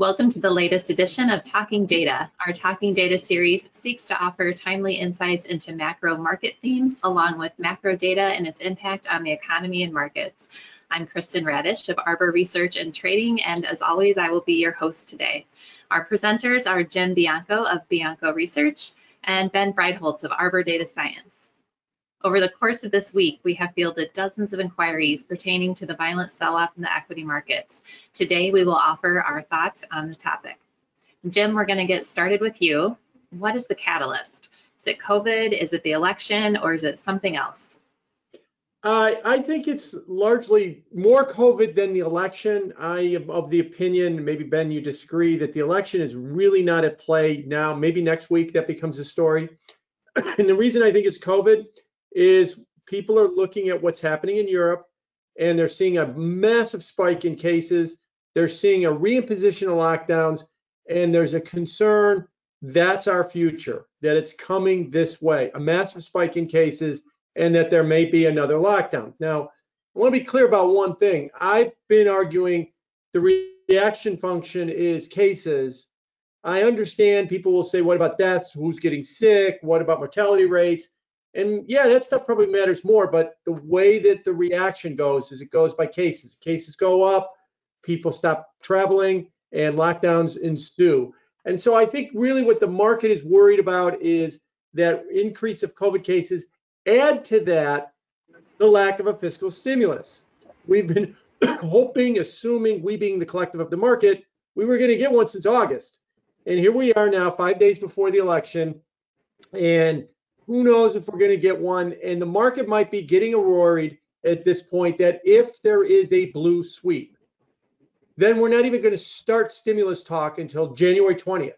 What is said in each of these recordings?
Welcome to the latest edition of Talking Data. Our Talking Data series seeks to offer timely insights into macro market themes, along with macro data and its impact on the economy and markets. I'm Kristen Radish of Arbor Research and Trading, and as always, I will be your host today. Our presenters are Jim Bianco of Bianco Research and Ben Breitholtz of Arbor Data Science. Over the course of this week, we have fielded dozens of inquiries pertaining to the violent sell-off in the equity markets. Today, we will offer our thoughts on the topic. Jim, we're going to get started with you. What is the catalyst? Is it COVID? Is it the election? Or is it something else? Uh, I think it's largely more COVID than the election. I am of the opinion, maybe Ben, you disagree, that the election is really not at play now. Maybe next week that becomes a story. and the reason I think it's COVID is people are looking at what's happening in Europe and they're seeing a massive spike in cases. They're seeing a reimposition of lockdowns, and there's a concern that's our future, that it's coming this way, a massive spike in cases, and that there may be another lockdown. Now, I want to be clear about one thing. I've been arguing the reaction function is cases. I understand people will say, what about deaths? Who's getting sick? What about mortality rates? And yeah, that stuff probably matters more, but the way that the reaction goes is it goes by cases. Cases go up, people stop traveling, and lockdowns ensue. And so I think really what the market is worried about is that increase of COVID cases. Add to that the lack of a fiscal stimulus. We've been hoping, assuming we being the collective of the market, we were going to get one since August. And here we are now, five days before the election, and who knows if we're going to get one? And the market might be getting worried at this point that if there is a blue sweep, then we're not even going to start stimulus talk until January 20th.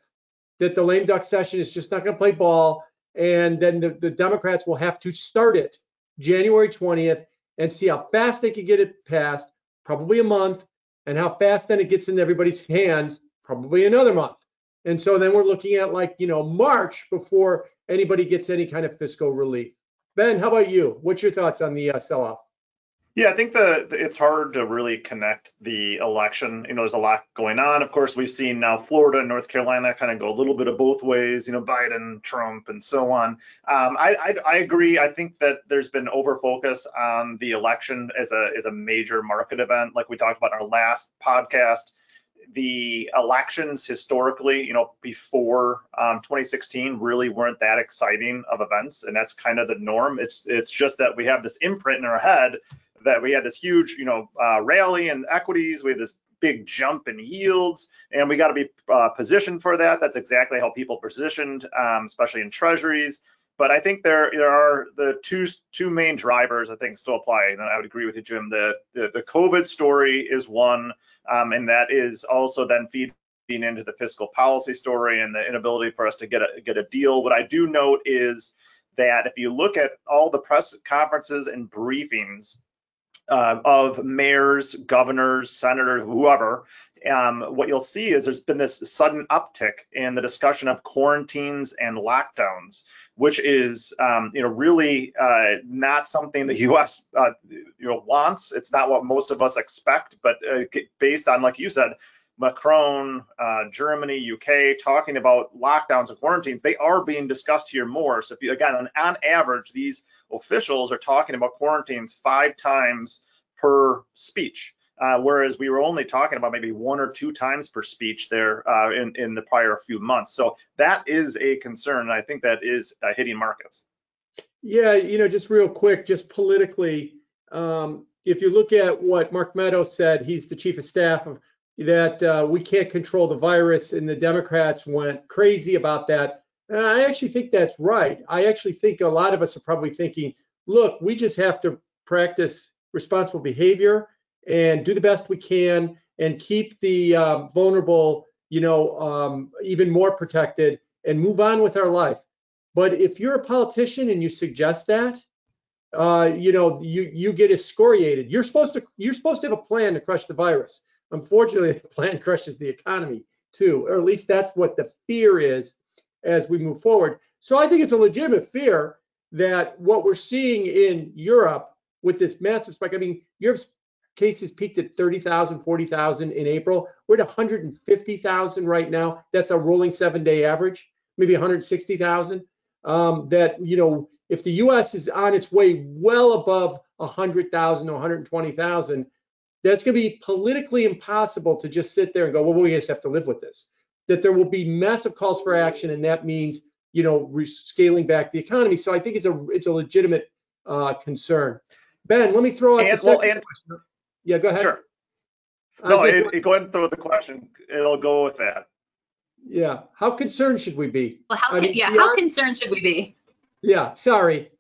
That the lame duck session is just not going to play ball. And then the, the Democrats will have to start it January 20th and see how fast they can get it passed, probably a month, and how fast then it gets in everybody's hands, probably another month. And so then we're looking at like, you know, March before anybody gets any kind of fiscal relief. Ben, how about you? What's your thoughts on the uh, sell-off? Yeah, I think the, the, it's hard to really connect the election. You know, there's a lot going on. Of course, we've seen now Florida and North Carolina kind of go a little bit of both ways. You know, Biden, Trump, and so on. Um, I, I, I agree. I think that there's been over focus on the election as a as a major market event, like we talked about in our last podcast the elections historically, you know, before um, 2016 really weren't that exciting of events, and that's kind of the norm. It's it's just that we have this imprint in our head that we had this huge, you know, uh, rally in equities, we had this big jump in yields, and we got to be uh, positioned for that. That's exactly how people positioned, um, especially in treasuries. But I think there there are the two two main drivers I think still apply, and I would agree with you, Jim. The the, the COVID story is one, um, and that is also then feeding into the fiscal policy story and the inability for us to get a get a deal. What I do note is that if you look at all the press conferences and briefings uh, of mayors, governors, senators, whoever, um, what you'll see is there's been this sudden uptick in the discussion of quarantines and lockdowns, which is um, you know really uh, not something the U.S. Uh, you know wants. It's not what most of us expect, but uh, based on like you said. Macron, uh, Germany, UK, talking about lockdowns and quarantines, they are being discussed here more. So, if you, again, on, on average, these officials are talking about quarantines five times per speech uh, whereas we were only talking about maybe one or two times per speech there uh, in, in the prior few months. So that is a concern, and I think that is uh, hitting markets. Yeah, you know, just real quick, just politically, um, if you look at what Mark Meadows said, he's the chief of staff of that uh, we can't control the virus, and the Democrats went crazy about that. And I actually think that's right. I actually think a lot of us are probably thinking, look, we just have to practice responsible behavior and do the best we can and keep the um, vulnerable, you know, um, even more protected and move on with our life. But if you're a politician and you suggest that, uh, you know, you you get excoriated. You're supposed to you're supposed to have a plan to crush the virus. Unfortunately, the plan crushes the economy too, or at least that's what the fear is as we move forward. So I think it's a legitimate fear that what we're seeing in Europe with this massive spike. I mean, Europe's cases peaked at 30,000, 40,000 in April. We're at 150,000 right now. That's a rolling seven day average, maybe 160,000. Um, that, you know, if the US is on its way well above 100,000 or 120,000, that's going to be politically impossible to just sit there and go, well, we just have to live with this. That there will be massive calls for action, and that means, you know, scaling back the economy. So I think it's a it's a legitimate uh, concern. Ben, let me throw out and, the well, second and, question. Yeah, go ahead. Sure. No, just- it, it- go ahead and throw the question. It'll go with that. yeah. How concerned should we be? Well, how, I mean, yeah, we how concerned should we be? Yeah. Sorry.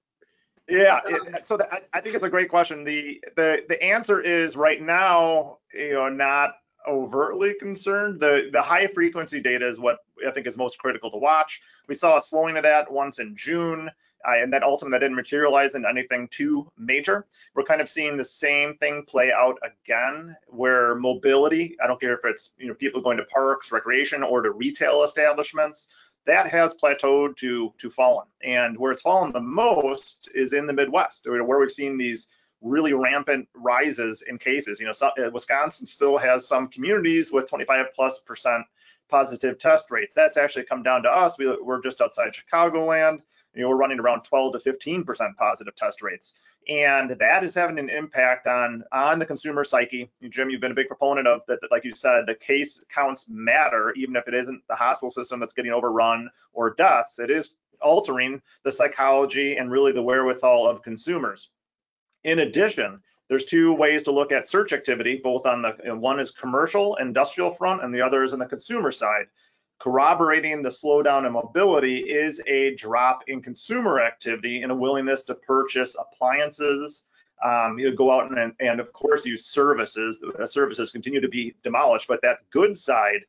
Yeah, it, so that, I, I think it's a great question. The the the answer is right now, you know, not overtly concerned. The the high frequency data is what I think is most critical to watch. We saw a slowing of that once in June, and that ultimately didn't materialize into anything too major. We're kind of seeing the same thing play out again, where mobility, I don't care if it's you know people going to parks, recreation, or to retail establishments, that has plateaued to to fallen. And where it's fallen the most is in the Midwest, where we've seen these really rampant rises in cases. You know, uh, Wisconsin still has some communities with 25 plus percent positive test rates. That's actually come down to us. We, we're just outside Chicagoland. You know, we're running around 12 to 15 percent positive test rates, and that is having an impact on on the consumer psyche. Jim, you've been a big proponent of that. Like you said, the case counts matter, even if it isn't the hospital system that's getting overrun or deaths. It is altering the psychology and really the wherewithal of consumers. In addition, there's two ways to look at search activity, both on the one is commercial industrial front and the other is on the consumer side. Corroborating the slowdown in mobility is a drop in consumer activity and a willingness to purchase appliances, um, you go out and, and of course use services. The services continue to be demolished, but that good side,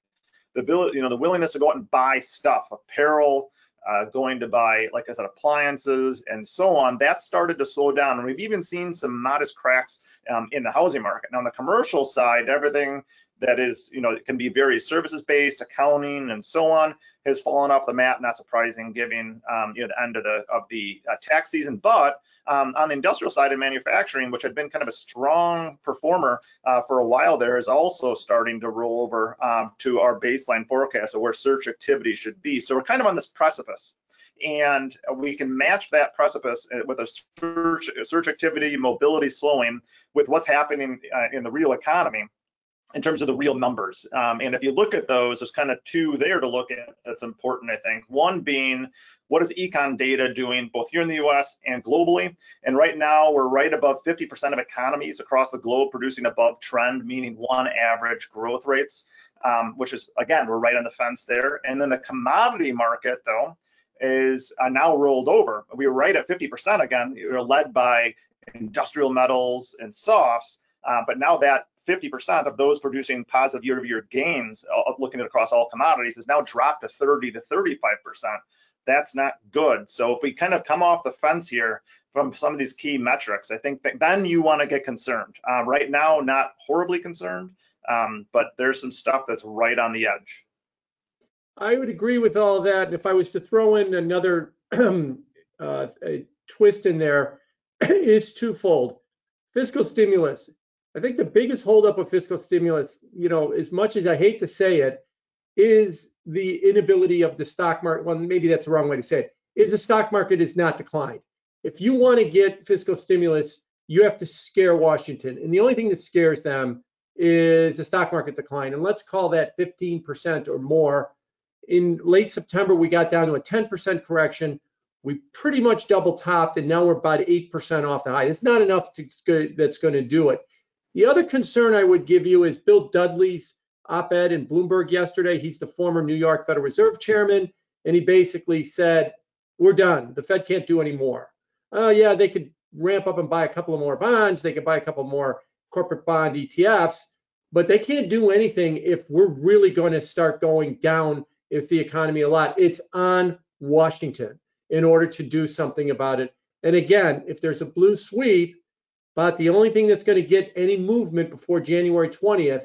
the ability, you know, the willingness to go out and buy stuff, apparel, uh, going to buy, like I said, appliances and so on, that started to slow down. And we've even seen some modest cracks um, in the housing market. Now, on the commercial side, everything that is, you know, it can be various services based, accounting and so on, has fallen off the map. Not surprising, given um, you know the end of the of the uh, tax season. But um, on the industrial side of manufacturing, which had been kind of a strong performer uh, for a while, there is also starting to roll over um, to our baseline forecast of where search activity should be. So we're kind of on this precipice and we can match that precipice uh, with a search, search activity, mobility slowing with what's happening uh, in the real economy in terms of the real numbers. Um, and if you look at those, there's kind of two there to look at that's important, I think. One being, what is econ data doing both here in the US and globally? And right now, we're right above 50% of economies across the globe producing above trend, meaning one average growth rates, um, which is, again, we're right on the fence there. And then the commodity market, though, is uh, now rolled over. We were right at 50% again, we were led by industrial metals and softs. Uh, but now that 50% of those producing positive year-over-year gains, uh, looking at across all commodities, is now dropped to 30 to 35%. That's not good. So if we kind of come off the fence here from some of these key metrics, I think then you want to get concerned. Uh, right now, not horribly concerned, um, but there's some stuff that's right on the edge. I would agree with all that. And if I was to throw in another uh, twist in there, is twofold. Fiscal stimulus. I think the biggest holdup of fiscal stimulus, you know, as much as I hate to say it, is the inability of the stock market. Well, maybe that's the wrong way to say it. Is the stock market is not declined. If you want to get fiscal stimulus, you have to scare Washington, and the only thing that scares them is the stock market decline. And let's call that 15% or more. In late September, we got down to a 10% correction. We pretty much double topped, and now we're about 8% off the high. It's not enough to, that's going to do it. The other concern I would give you is Bill Dudley's op-ed in Bloomberg yesterday. He's the former New York Federal Reserve chairman, and he basically said, "We're done. The Fed can't do any more." Oh yeah, they could ramp up and buy a couple of more bonds. They could buy a couple more corporate bond ETFs, but they can't do anything if we're really going to start going down if the economy a lot. It's on Washington in order to do something about it. And again, if there's a blue sweep, but the only thing that's going to get any movement before January 20th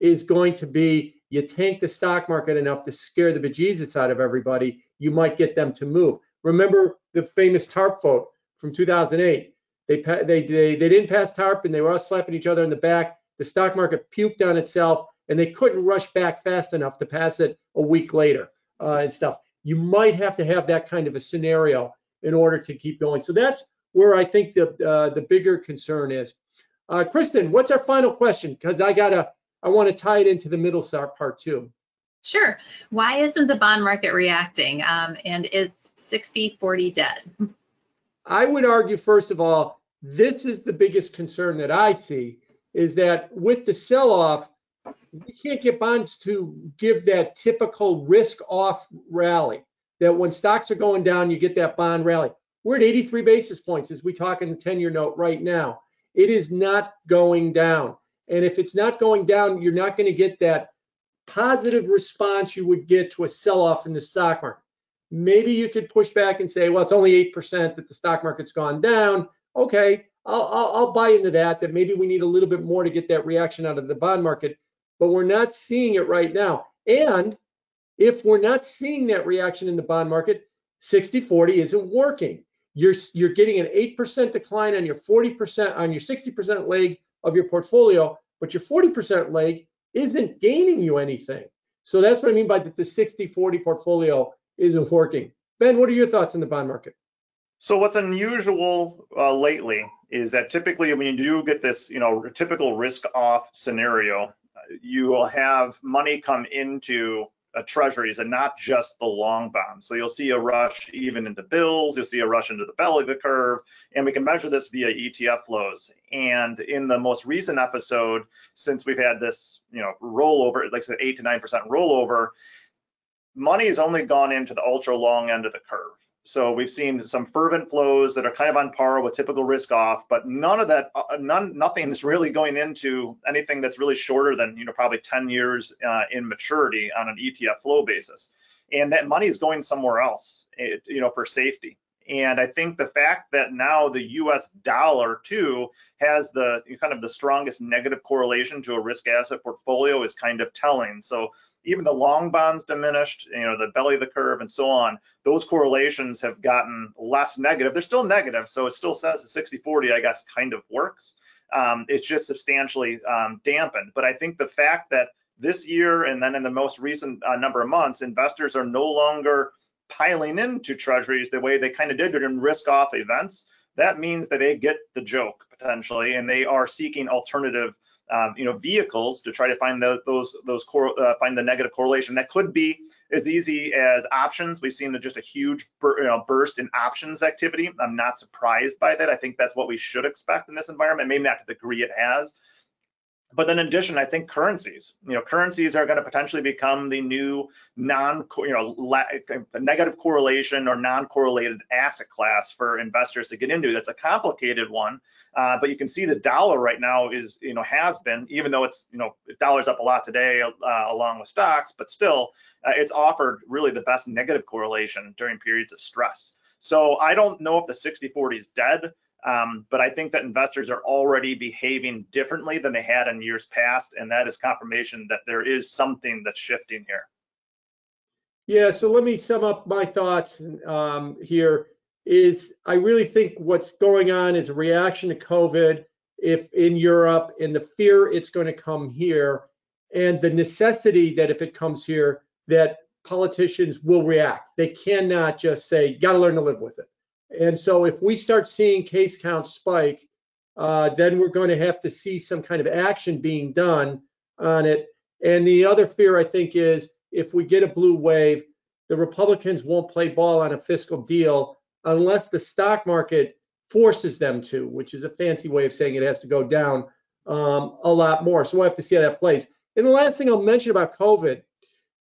is going to be you tank the stock market enough to scare the bejesus out of everybody, you might get them to move. Remember the famous TARP vote from 2008. They, they, they, they didn't pass TARP and they were all slapping each other in the back. The stock market puked on itself and they couldn't rush back fast enough to pass it a week later uh, and stuff. You might have to have that kind of a scenario in order to keep going. So that's where I think the uh, the bigger concern is. Uh, Kristen, what's our final question? Because I gotta, I want to tie it into the middle part too. Sure. Why isn't the bond market reacting? Um, and is 60-40 dead? I would argue, first of all, this is the biggest concern that I see is that with the sell-off, we can't get bonds to give that typical risk-off rally. That when stocks are going down, you get that bond rally. We're at 83 basis points as we talk in the 10-year note right now. It is not going down. And if it's not going down, you're not going to get that positive response you would get to a sell-off in the stock market. Maybe you could push back and say, well, it's only 8% that the stock market's gone down. Okay, I'll, I'll, I'll buy into that, that maybe we need a little bit more to get that reaction out of the bond market, but we're not seeing it right now. And if we're not seeing that reaction in the bond market, 60-40 isn't working. You're, you're getting an 8% decline on your 40%, on your 60% leg of your portfolio, but your 40% leg isn't gaining you anything. So that's what I mean by that the 60-40 portfolio isn't working. Ben, what are your thoughts on the bond market? So what's unusual uh, lately is that typically when you do get this, you know, typical risk off scenario, you will have money come into treasuries and not just the long bonds. So you'll see a rush even into bills, you'll see a rush into the belly of the curve, and we can measure this via ETF flows. And in the most recent episode, since we've had this, you know, rollover, like I said, eight to nine percent rollover, money has only gone into the ultra long end of the curve. So we've seen some fervent flows that are kind of on par with typical risk off, but none of that, uh, none, nothing is really going into anything that's really shorter than, you know, probably 10 years uh, in maturity on an ETF flow basis. And that money is going somewhere else, it, you know, for safety. And I think the fact that now the US dollar too has the kind of the strongest negative correlation to a risk asset portfolio is kind of telling. So even the long bonds diminished, you know, the belly of the curve and so on, those correlations have gotten less negative. They're still negative, so it still says the 60-40, I guess, kind of works. Um, it's just substantially um, dampened. But I think the fact that this year and then in the most recent uh, number of months, investors are no longer piling into treasuries the way they kind of did during risk-off events, that means that they get the joke potentially, and they are seeking alternative um, you know, vehicles to try to find the, those those core, uh, find the negative correlation. That could be as easy as options. We've seen just a huge bur you know, burst in options activity. I'm not surprised by that. I think that's what we should expect in this environment. Maybe not to the degree it has, but then in addition, I think currencies, you know, currencies are going to potentially become the new non, you know, negative correlation or non-correlated asset class for investors to get into. That's a complicated one, uh, but you can see the dollar right now is, you know, has been, even though it's, you know, dollar's up a lot today uh, along with stocks, but still, uh, it's offered really the best negative correlation during periods of stress. So I don't know if the 60-40 is dead. Um, but I think that investors are already behaving differently than they had in years past, and that is confirmation that there is something that's shifting here. Yeah, so let me sum up my thoughts um, here. Is I really think what's going on is a reaction to COVID, if in Europe, and the fear it's going to come here, and the necessity that if it comes here, that politicians will react. They cannot just say, "Got to learn to live with it." And so if we start seeing case counts spike, uh, then we're going to have to see some kind of action being done on it. And the other fear, I think, is if we get a blue wave, the Republicans won't play ball on a fiscal deal unless the stock market forces them to, which is a fancy way of saying it has to go down um, a lot more. So we'll have to see how that plays. And the last thing I'll mention about COVID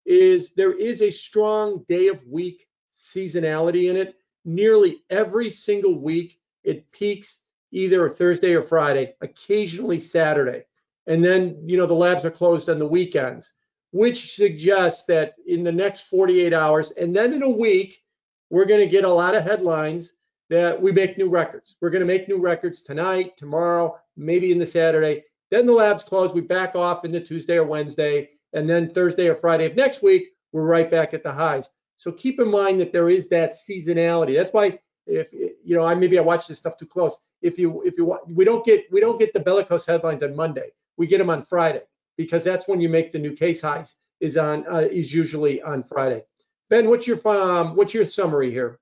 is there is a strong day of week seasonality in it nearly every single week it peaks either Thursday or Friday, occasionally Saturday. And then, you know, the labs are closed on the weekends, which suggests that in the next 48 hours and then in a week, we're going to get a lot of headlines that we make new records. We're going to make new records tonight, tomorrow, maybe in the Saturday. Then the labs close, we back off into Tuesday or Wednesday, and then Thursday or Friday of next week, we're right back at the highs. So keep in mind that there is that seasonality. That's why if you know, I maybe I watch this stuff too close. If you if you we don't get we don't get the bellicose headlines on Monday. We get them on Friday because that's when you make the new case highs. Is on uh, is usually on Friday. Ben, what's your um, what's your summary here?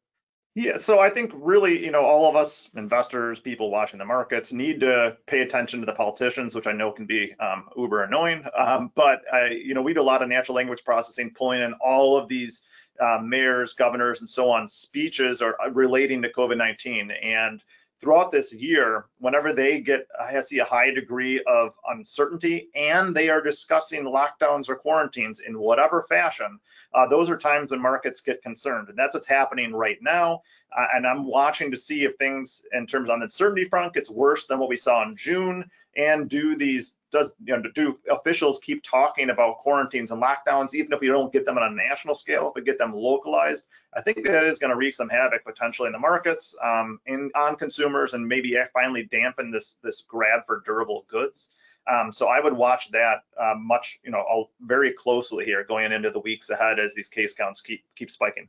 Yeah, so I think really, you know, all of us investors, people watching the markets, need to pay attention to the politicians, which I know can be um, uber annoying. Um, but I, you know, we do a lot of natural language processing, pulling in all of these uh, mayors, governors, and so on speeches are uh, relating to COVID-19. And throughout this year, whenever they get, I see a high degree of uncertainty and they are discussing lockdowns or quarantines in whatever fashion, uh, those are times when markets get concerned. And that's what's happening right now. Uh, and I'm watching to see if things in terms on the uncertainty front gets worse than what we saw in June. And do these, does, you know, do officials keep talking about quarantines and lockdowns, even if we don't get them on a national scale, but get them localized? I think that is going to wreak some havoc potentially in the markets, um, in on consumers, and maybe finally dampen this this grab for durable goods. Um, so I would watch that uh, much, you know, very closely here going into the weeks ahead as these case counts keep keep spiking.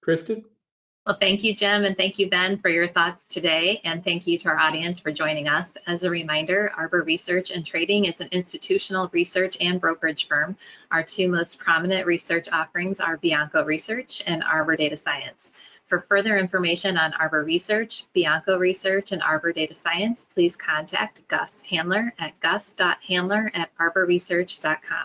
Kristen. Well, thank you, Jim, and thank you, Ben, for your thoughts today. And thank you to our audience for joining us. As a reminder, Arbor Research and Trading is an institutional research and brokerage firm. Our two most prominent research offerings are Bianco Research and Arbor Data Science. For further information on Arbor Research, Bianco Research, and Arbor Data Science, please contact Gus Handler at gus.handler at arborresearch.com.